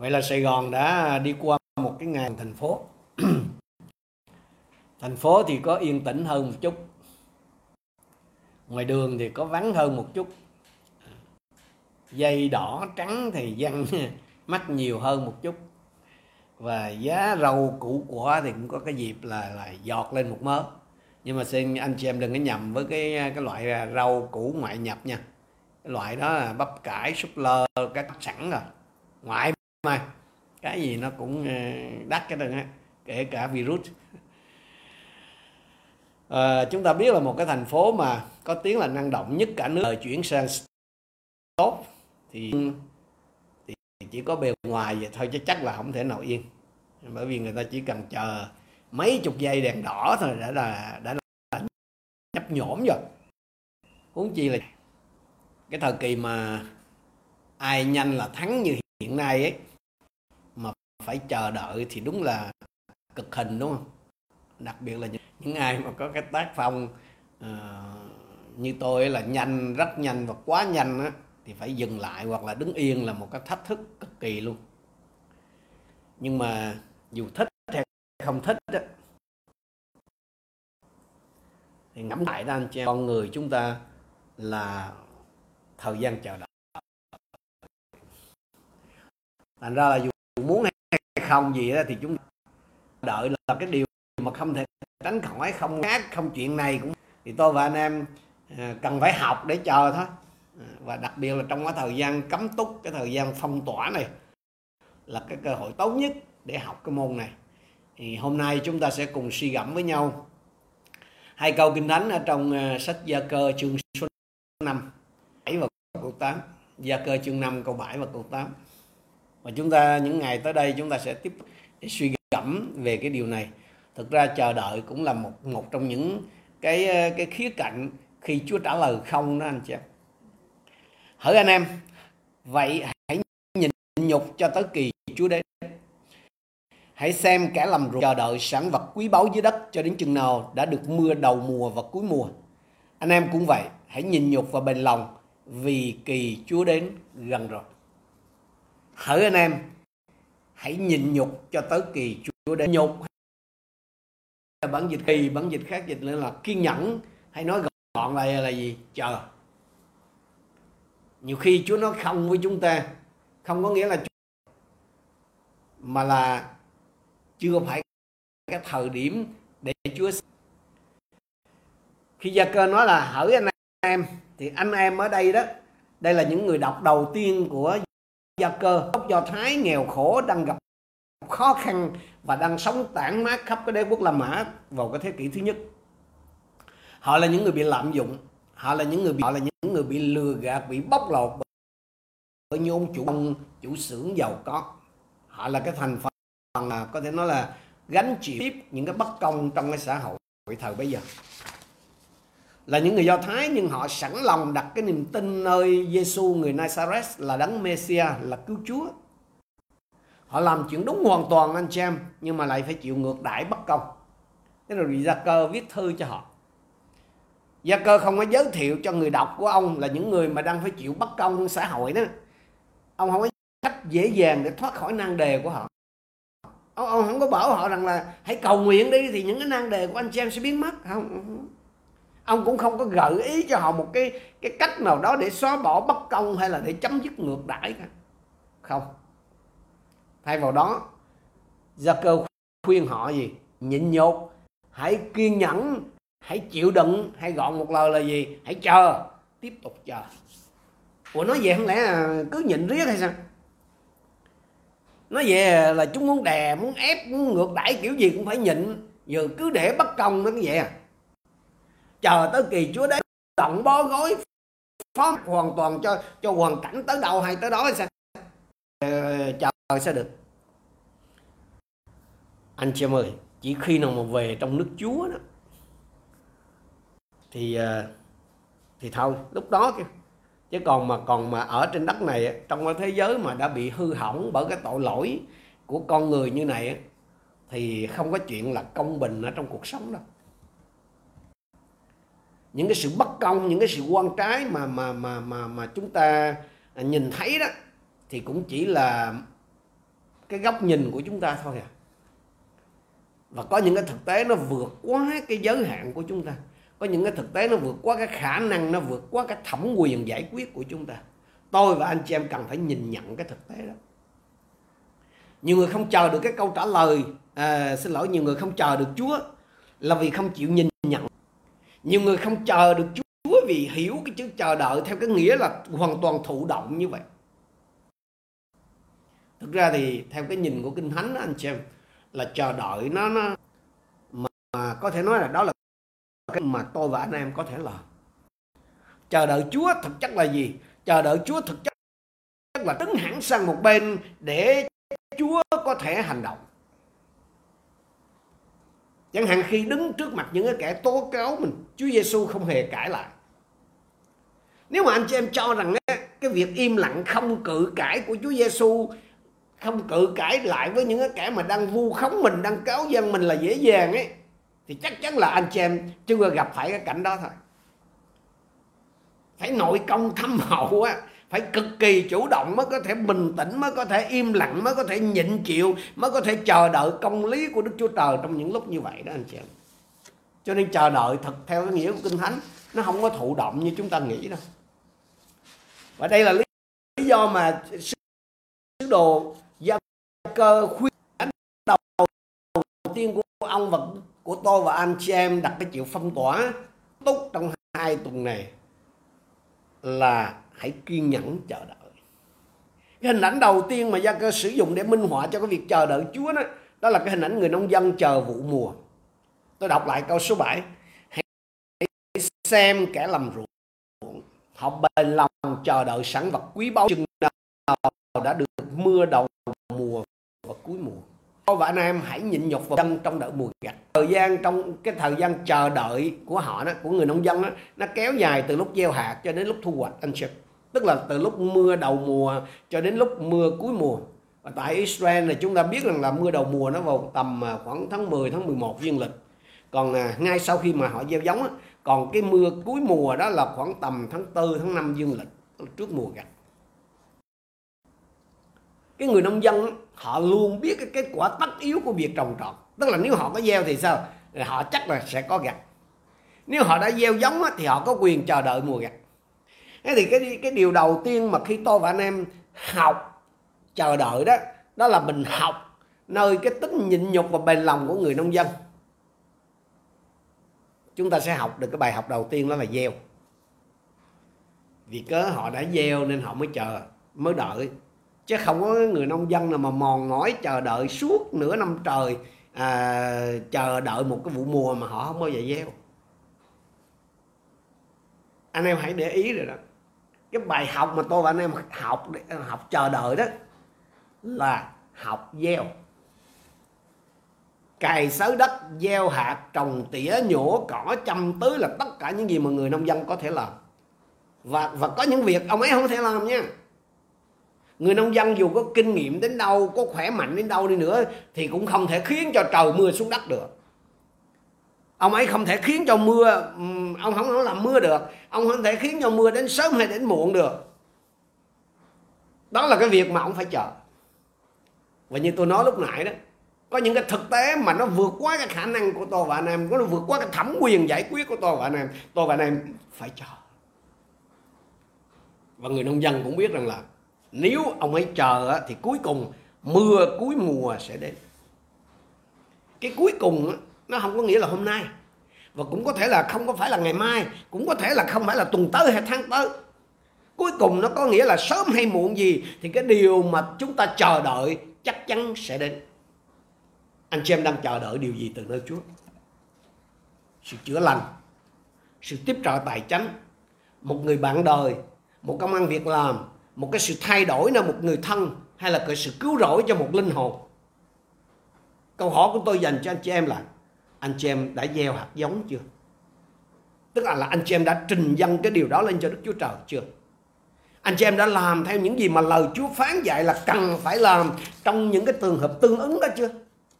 vậy là Sài Gòn đã đi qua một cái ngày thành phố. Thành phố thì có yên tĩnh hơn một chút. Ngoài đường thì có vắng hơn một chút. Dây đỏ trắng thì dân mắt nhiều hơn một chút. Và giá rau củ quả thì cũng có cái dịp là là giọt lên một mớ. Nhưng mà xin anh chị em đừng có nhầm với cái cái loại rau củ ngoại nhập nha. Cái loại đó là bắp cải, súp lơ, các sẵn rồi. Ngoại mà cái gì nó cũng ờ, đắt cái đừng á kể cả virus. À, chúng ta biết là một cái thành phố mà có tiếng là năng động nhất cả nước. Ờ, chuyển sang tốt thì thì chỉ có bề ngoài vậy thôi chứ chắc là không thể nào yên. Bởi vì người ta chỉ cần chờ mấy chục giây đèn đỏ thôi đã là đã là nhấp nhổm rồi. Huống chi là cái thời kỳ mà ai nhanh là thắng như hiện nay ấy mà phải chờ đợi thì đúng là cực hình đúng không? Đặc biệt là những, những ai mà có cái tác phong uh, như tôi là nhanh rất nhanh và quá nhanh á thì phải dừng lại hoặc là đứng yên là một cái thách thức cực kỳ luôn. Nhưng mà dù thích hay không thích đó, thì ngẫm lại đó anh chị con người chúng ta là thời gian chờ đợi. Thành ra là dù muốn hay không gì đó thì chúng đợi là cái điều mà không thể tránh khỏi, không khác, không chuyện này cũng thì tôi và anh em ờ, cần phải học để chờ thôi. Ờ, và đặc biệt là trong cái thời gian cấm túc, cái thời gian phong tỏa này là cái cơ hội tốt nhất để học cái môn này. Thì hôm nay chúng ta sẽ cùng suy gẫm với nhau hai câu kinh thánh ở trong ờ, sách Gia Cơ chương số 5 7 và câu 8 Gia Cơ chương 5 câu 7 và câu 8 và chúng ta, những ngày tới đây chúng ta sẽ tiếp để suy gẫm về cái điều này. Thực ra chờ đợi cũng là một một trong những cái cái khía cạnh khi Chúa trả lời không đó anh chị em. Hỡi anh em, vậy hãy nhìn nhục cho tới kỳ Chúa đến. Hãy xem kẻ làm ruộng chờ đợi sản vật quý báu dưới đất cho đến chừng nào đã được mưa đầu mùa và cuối mùa. Anh em cũng vậy, hãy nhìn nhục và bền lòng vì kỳ Chúa đến gần rồi hỡi anh em, hãy nhịn nhục cho tới kỳ Chúa đến nhục bản dịch kỳ, bản dịch khác dịch nữa là kiên nhẫn hay nói gọn lại là là gì? Chờ. Nhiều khi Chúa nói không với chúng ta, không có nghĩa là mà là chưa phải cái thời điểm để Chúa khi gia cơ nói là hỡi anh em thì anh em ở đây đó, đây là những người đọc đầu tiên của gia cơ gốc do thái nghèo khổ đang gặp khó khăn và đang sống tản mát khắp cái đế quốc La Mã vào cái thế kỷ thứ nhất. Họ là những người bị lạm dụng, họ là những người bị, họ là những người bị lừa gạt, bị bóc lột bởi những ông chủ ông chủ xưởng giàu có. Họ là cái thành phần là có thể nói là gánh chịu tiếp những cái bất công trong cái xã hội thời bây giờ là những người Do Thái nhưng họ sẵn lòng đặt cái niềm tin nơi Giêsu người Nazareth là đấng Messia là cứu Chúa. Họ làm chuyện đúng hoàn toàn anh chị em nhưng mà lại phải chịu ngược đãi bất công. Thế rồi gia cơ viết thư cho họ. Gia cơ không có giới thiệu cho người đọc của ông là những người mà đang phải chịu bất công xã hội đó. Ông không có cách dễ dàng để thoát khỏi nan đề của họ. Ông, ông không có bảo họ rằng là hãy cầu nguyện đi thì những cái nan đề của anh chị em sẽ biến mất. Không ông cũng không có gợi ý cho họ một cái cái cách nào đó để xóa bỏ bất công hay là để chấm dứt ngược đãi cả. Không. Thay vào đó, gia cơ khuyên họ gì? Nhịn nhục, hãy kiên nhẫn, hãy chịu đựng hay gọn một lời là gì? Hãy chờ, tiếp tục chờ. Ủa, nói vậy không lẽ là cứ nhịn riết hay sao? Nói về là chúng muốn đè, muốn ép, muốn ngược đãi kiểu gì cũng phải nhịn. Giờ cứ để bất công nó như vậy à chờ tới kỳ chúa đến tận bó gối phó hoàn toàn cho cho hoàn cảnh tới đâu hay tới đó sẽ sao chờ sao được. Anh chị em ơi, chỉ khi nào mà về trong nước chúa đó, thì ờ, thì thôi, lúc đó kia chứ còn mà còn mà ở trên đất này trong cái thế giới mà đã bị hư hỏng bởi cái tội lỗi của con người như này thì không có chuyện là công bình ở trong cuộc sống đâu những cái sự bất công những cái sự quan trái mà mà mà mà mà chúng ta à, nhìn thấy đó thì cũng chỉ là cái góc nhìn của chúng ta thôi à. Và có những cái thực tế nó vượt quá cái giới hạn của chúng ta. Có những cái thực tế nó vượt quá cái khả năng nó vượt quá cái thẩm quyền giải quyết của chúng ta. Tôi và anh chị em cần phải nhìn nhận cái thực tế đó. Nhiều người không chờ được cái câu trả lời à, xin lỗi nhiều người không chờ được Chúa là vì không chịu nhìn nhận nhiều người không chờ được Chúa vì hiểu cái chữ chờ đợi theo cái nghĩa là hoàn toàn thụ động như vậy. Thực ra thì theo cái nhìn của kinh thánh đó, anh xem là chờ đợi nó nó mà, mà có thể nói là đó là cái mà tôi và anh em có thể làm. Chờ đợi Chúa thực chất là gì? Chờ đợi Chúa thực chất là đứng hẳn sang một bên để Chúa có thể hành động chẳng hạn khi đứng trước mặt những cái kẻ tố cáo mình, Chúa Giêsu không hề cãi lại. Nếu mà anh chị em cho rằng cái việc im lặng không cự cãi của Chúa Giêsu không cự cãi lại với những cái kẻ mà đang vu khống mình, đang cáo dân mình là dễ dàng ấy, thì chắc chắn là anh chị em chưa gặp phải cái cảnh đó thôi. Phải nội công thâm hậu á phải cực kỳ chủ động mới có thể bình tĩnh, mới có thể im lặng, mới có thể nhịn chịu, mới có thể chờ đợi công lý của Đức Chúa Trời trong những lúc như vậy đó anh chị em. Cho nên chờ đợi thật theo cái nghĩa của kinh thánh, nó không có thụ động như chúng ta nghĩ đâu. Và đây là lý do mà sứ đồ gia cơ khuyên đầu tiên của ông và của tôi và anh chị em đặt cái chịu phong tỏa túc trong hai tuần này là hãy kiên nhẫn chờ đợi. Cái hình ảnh đầu tiên mà gia cơ sử dụng để minh họa cho cái việc chờ đợi Chúa đó đó là cái hình ảnh người nông dân chờ vụ mùa. Tôi đọc lại câu số 7 hãy xem kẻ làm ruộng. Họ bền lòng chờ đợi sản vật quý báu chừng nào đã được mưa đầu mùa và cuối mùa tôi và anh em hãy nhịn nhục và dân trong đợi mùa gặt. Thời gian trong cái thời gian chờ đợi của họ đó của người nông dân đó, nó kéo dài từ lúc gieo hạt cho đến lúc thu hoạch anh chị. Tức là từ lúc mưa đầu mùa cho đến lúc mưa cuối mùa. Và tại Israel là chúng ta biết rằng là mưa đầu mùa nó vào tầm à, khoảng tháng 10 tháng 11 dương lịch. Còn à, ngay sau khi mà họ gieo giống á, còn cái mưa cuối mùa đó là khoảng tầm tháng 4 tháng 5 dương lịch trước mùa gặt. Cái người nông dân họ luôn biết cái kết quả tất yếu của việc trồng trọt. Tức là nếu họ có gieo thì sao? Họ chắc là sẽ có gặt. Nếu họ đã gieo giống thì họ có quyền chờ đợi mùa gặt. Thế thì cái cái điều đầu tiên mà khi tôi và anh em học, chờ đợi đó đó là mình học nơi cái tính nhịn nhục và bền lòng của người nông dân. Chúng ta sẽ học được cái bài học đầu tiên đó là gieo. Vì cớ họ đã gieo nên họ mới chờ, mới đợi chứ không có người nông dân nào mà mòn mỏi chờ đợi suốt nửa năm trời à, chờ đợi một cái vụ mùa mà họ không bao giờ gieo. Anh em hãy để ý rồi đó. Cái bài học mà tôi và anh em học học chờ đợi đó là học gieo. Cày xới đất gieo hạt trồng tỉa nhổ cỏ chăm tưới là tất cả những gì mà người nông dân có thể làm. Và và có những việc ông ấy không thể làm nha người nông dân dù có kinh nghiệm đến đâu, có khỏe mạnh đến đâu đi nữa, thì cũng không thể khiến cho trời mưa xuống đất được. Ông ấy không thể khiến cho mưa ông không có làm mưa được, ông không thể khiến cho mưa đến sớm hay đến muộn được. Đó là cái việc mà ông phải chờ. Và như tôi nói lúc nãy đó, có những cái thực tế mà nó vượt quá cái khả năng của tôi và anh em nó vượt quá cái thẩm quyền giải quyết của tôi và anh em tôi và anh em phải chờ. Và người nông dân cũng biết rằng là nếu ông ấy chờ thì cuối cùng mưa cuối mùa sẽ đến. Cái cuối cùng nó không có nghĩa là hôm nay. Và cũng có thể là không có phải là ngày mai, cũng có thể là không phải là tuần tới hay tháng tới. Cuối cùng nó có nghĩa là sớm hay muộn gì, thì cái điều mà chúng ta chờ đợi chắc chắn sẽ đến. Anh chị em đang chờ đợi điều gì từ nơi Chúa? Sự chữa lành, sự tiếp trợ tài chánh, một người bạn đời, một công ăn việc làm một cái sự thay đổi nào một người thân hay là cái sự cứu rỗi cho một linh hồn? Câu hỏi của tôi dành cho anh chị em là anh chị em đã gieo hạt giống chưa? Tức là, là anh chị em đã trình dâng cái điều đó lên cho đức chúa trời chưa? Anh chị em đã làm theo những gì mà lời chúa phán dạy là cần phải làm trong những cái trường hợp tương ứng đó chưa?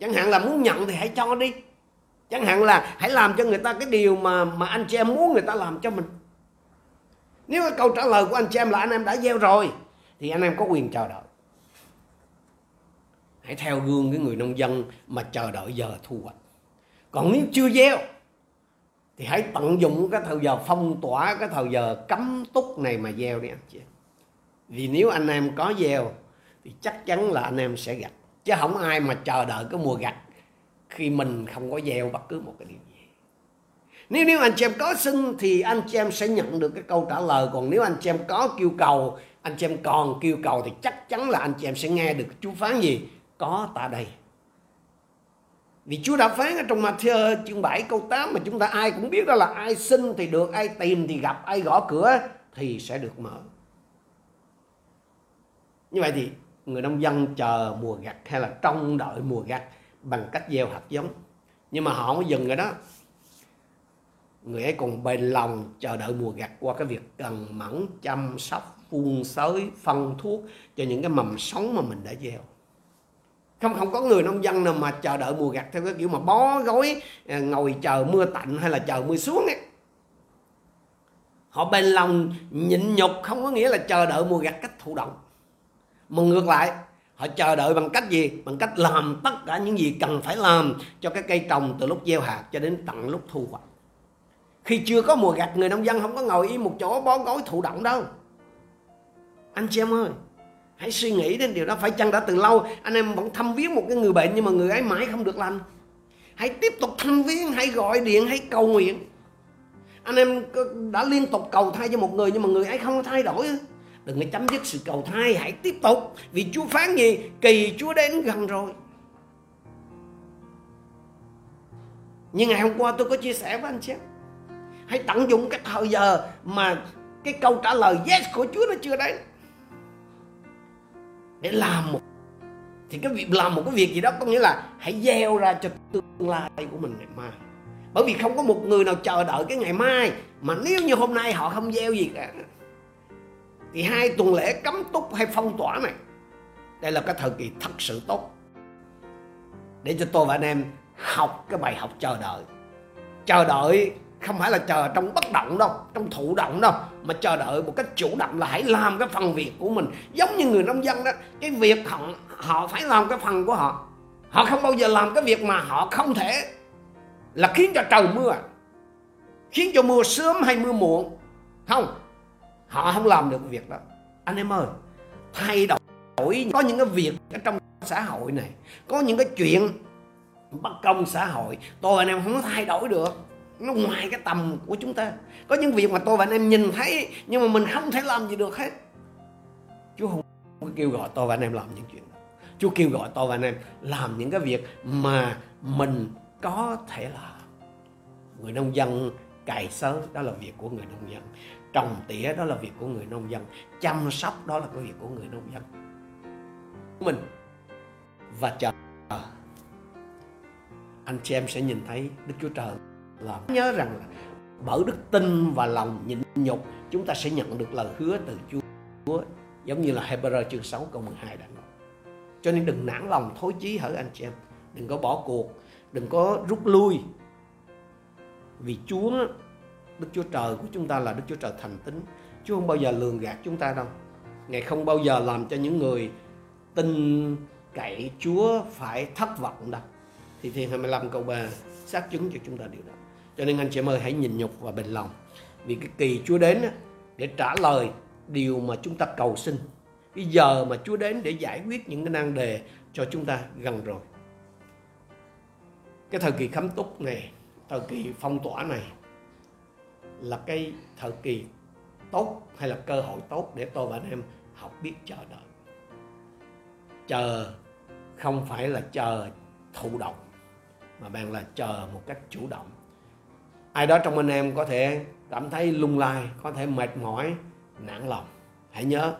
Chẳng hạn là muốn nhận thì hãy cho đi. Chẳng hạn là hãy làm cho người ta cái điều mà mà anh chị em muốn người ta làm cho mình nếu cái câu trả lời của anh chị em là anh em đã gieo rồi, thì anh em có quyền chờ đợi. Hãy theo gương cái người nông dân mà chờ đợi giờ thu hoạch. Còn nếu chưa gieo, thì hãy tận dụng cái thời giờ phong tỏa, cái thời giờ cấm túc này mà gieo đi anh chị vì nếu anh em có gieo, thì chắc chắn là anh em sẽ gặt. Chứ không ai mà chờ đợi cái mùa gặt khi mình không có gieo bất cứ một cái điều gì nếu nếu anh chị em có xin thì anh chị em sẽ nhận được cái câu trả lời còn nếu anh chị em có kêu cầu anh chị em còn kêu cầu thì chắc chắn là anh chị em sẽ nghe được Chúa phán gì có ta đây vì Chúa đã phán ở trong Matthew chương 7 câu 8 mà chúng ta ai cũng biết đó là ai xin thì được, ai tìm thì gặp, ai gõ cửa thì sẽ được mở. Như vậy thì người nông dân chờ mùa gặt hay là trông đợi mùa gặt bằng cách gieo hạt giống. Nhưng mà họ không dừng rồi đó. Người ấy còn bền lòng chờ đợi mùa gặt qua cái việc cần mẫn chăm sóc, phun sới, phân thuốc cho những cái mầm sống mà mình đã gieo. Không không có người nông dân nào mà chờ đợi mùa gặt theo cái kiểu mà bó gối à, ngồi chờ mưa tạnh hay là chờ mưa xuống ấy. Họ bền lòng nhịn nhục không có nghĩa là chờ đợi mùa gặt cách thụ động. Mà ngược lại họ chờ đợi bằng cách gì? Bằng cách làm tất cả những gì cần phải làm cho cái cây trồng từ lúc gieo hạt cho đến tận lúc thu hoạch khi chưa có mùa gặt, người nông dân không có ngồi yên một chỗ bó gối thụ động đâu. Anh chị em ơi, hãy suy nghĩ đến điều đó, phải chăng đã từ lâu anh em vẫn thăm viếng một cái người bệnh nhưng mà người ấy mãi không được lành? Hãy tiếp tục thăm viếng, hãy gọi điện, hãy cầu nguyện. Anh em đã liên tục cầu thai cho một người nhưng mà người ấy không thay đổi đừng có chấm dứt sự cầu thai, hãy tiếp tục. Vì chúa phán gì? Kỳ chúa đến gần rồi. Nhưng ngày hôm qua tôi có chia sẻ với anh chị hãy tận dụng cái thời giờ mà cái câu trả lời yes của chúa nó chưa đến để làm một thì cái việc làm một cái việc gì đó có nghĩa là hãy gieo ra cho tương lai của mình ngày mai. Bởi vì không có một người nào chờ đợi cái ngày mai mà nếu như hôm nay họ không gieo gì cả, thì hai tuần lễ cấm túc hay phong tỏa này, đây là cái thời kỳ thật sự tốt để cho tôi và anh em học cái bài học chờ đợi. Chờ đợi không phải là chờ trong bất động đâu, trong thụ động đâu, mà chờ đợi một cách chủ động là hãy làm cái phần việc của mình. Giống như người nông dân đó, cái việc họ họ phải làm cái phần của họ. Họ không bao giờ làm cái việc mà họ không thể. Là khiến cho trời mưa, khiến cho mưa sớm hay mưa muộn. Không, họ không làm được việc đó. Anh em ơi, thay đổi có những cái việc ở trong xã hội này, có những cái chuyện bất công xã hội, tôi anh em không thay đổi được nó ngoài cái tầm của chúng ta. Có những việc mà tôi và anh em nhìn thấy, nhưng mà mình không thể làm gì được hết. Chúa không kêu gọi tôi và anh em làm những chuyện đó. Chúa kêu gọi tôi và anh em làm những cái việc mà mình có thể làm. Người nông dân cày sớ, đó là việc của người nông dân. Trồng tỉa đó là việc của người nông dân. Chăm sóc, đó là cái việc của người nông dân. Mình và chờ. Anh chị em sẽ nhìn thấy Đức Chúa Trời là nhớ rằng là bởi đức tin và lòng nhịn nhục, chúng ta sẽ nhận được lời hứa từ Chúa, giống như là Hebrew chương 6 câu 12 đã nói. Cho nên đừng nản lòng, thối chí hỡi anh chị em. Đừng có bỏ cuộc, đừng có rút lui. Vì Chúa, Đức Chúa Trời của chúng ta là Đức Chúa Trời thành tín. Chúa không bao giờ lường gạt chúng ta đâu. Ngài không bao giờ làm cho những người tin cậy Chúa phải thất vọng đâu. Thì Thiên 25 câu 3 xác chứng cho chúng ta điều đó cho nên anh chị em ơi, hãy nhìn nhục và bình lòng. Vì cái kỳ Chúa đến để trả lời điều mà chúng ta cầu xin. Cái giờ mà Chúa đến để giải quyết những cái nan đề cho chúng ta gần rồi. Cái thời kỳ khám túc này, thời kỳ phong tỏa này, là cái thời kỳ tốt hay là cơ hội tốt để tôi và anh em học biết chờ đợi. Chờ không phải là chờ thụ động, mà bạn là chờ một cách chủ động ai đó trong anh em có thể cảm thấy lung lay có thể mệt mỏi, nản lòng. Hãy nhớ,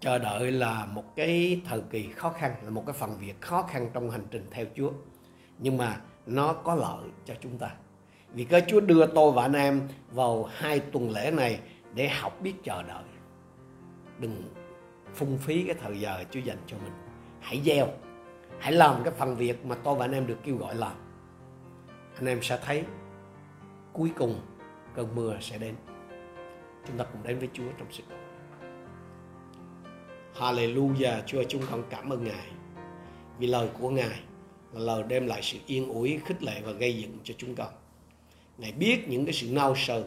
chờ đợi là một cái thời kỳ khó khăn, là một cái phần việc khó khăn trong hành trình theo Chúa. Nhưng mà nó có lợi cho chúng ta. Vì Cơ Chúa đưa tôi và anh em vào hai tuần lễ này để học biết chờ đợi. Đừng phung phí cái thời giờ Chúa dành cho mình. Hãy gieo, hãy làm cái phần việc mà tôi và anh em được kêu gọi làm anh em sẽ thấy cuối cùng cơn mưa sẽ đến chúng ta cùng đến với Chúa trong sự Hallelujah Chúa chúng con cảm ơn Ngài vì lời của Ngài là lời đem lại sự yên ủi, khích lệ và gây dựng cho chúng con. Ngài biết những cái sự nao sờn,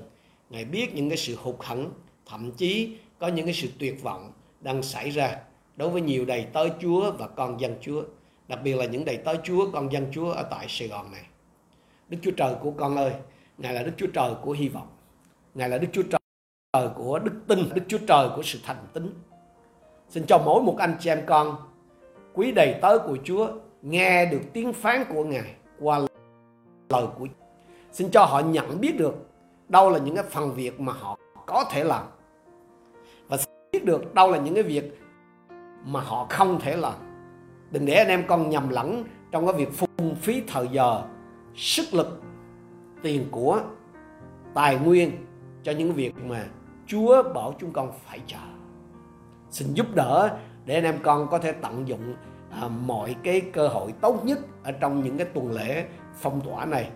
Ngài biết những cái sự hụt hẫng, thậm chí có những cái sự tuyệt vọng đang xảy ra đối với nhiều đầy tớ Chúa và con dân Chúa, đặc biệt là những đầy tớ Chúa, con dân Chúa ở tại Sài Gòn này. Đức Chúa Trời của con ơi, Ngài là Đức Chúa Trời của hy vọng. Ngài là Đức Chúa Trời của đức tin, Đức Chúa Trời của sự thành tín. Xin cho mỗi một anh chị em con quý đầy tớ của Chúa nghe được tiếng phán của Ngài qua lời của Chúa. Xin cho họ nhận biết được đâu là những cái phần việc mà họ có thể làm và biết được đâu là những cái việc mà họ không thể làm. Đừng để anh em con nhầm lẫn trong cái việc phung phí thời giờ, sức lực, tiền của, tài nguyên cho những việc mà Chúa bảo chúng con phải chờ. Xin giúp đỡ để anh em con có thể tận dụng à, mọi cái cơ hội tốt nhất ở trong những cái tuần lễ phong tỏa này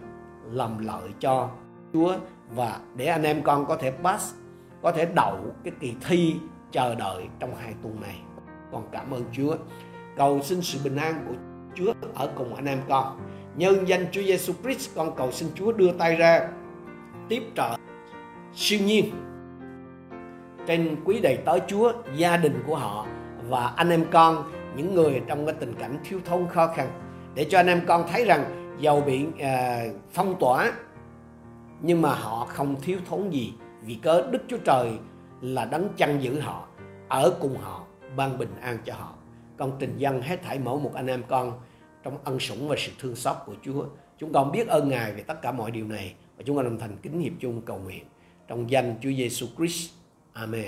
làm lợi cho Chúa và để anh em con có thể pass có thể đậu cái kỳ thi chờ đợi trong hai tuần này. Con cảm ơn Chúa. Cầu xin sự bình an của Chúa ở cùng anh em con nhân danh Chúa Giêsu Christ con cầu xin Chúa đưa tay ra tiếp trợ siêu nhiên. Trên quý đầy tớ Chúa gia đình của họ và anh em con những người trong cái tình cảnh thiếu thốn khó khăn để cho anh em con thấy rằng dầu bị uh, phong tỏa nhưng mà họ không thiếu thốn gì vì cớ Đức Chúa Trời là đấng chăn giữ họ ở cùng họ ban bình an cho họ. Con trình dân hết thảy mỗi một anh em con trong ân sủng và sự thương xót của Chúa. Chúng con biết ơn Ngài về tất cả mọi điều này và chúng con đồng thành kính hiệp chung cầu nguyện. Trong danh Chúa Giêsu Christ. Amen.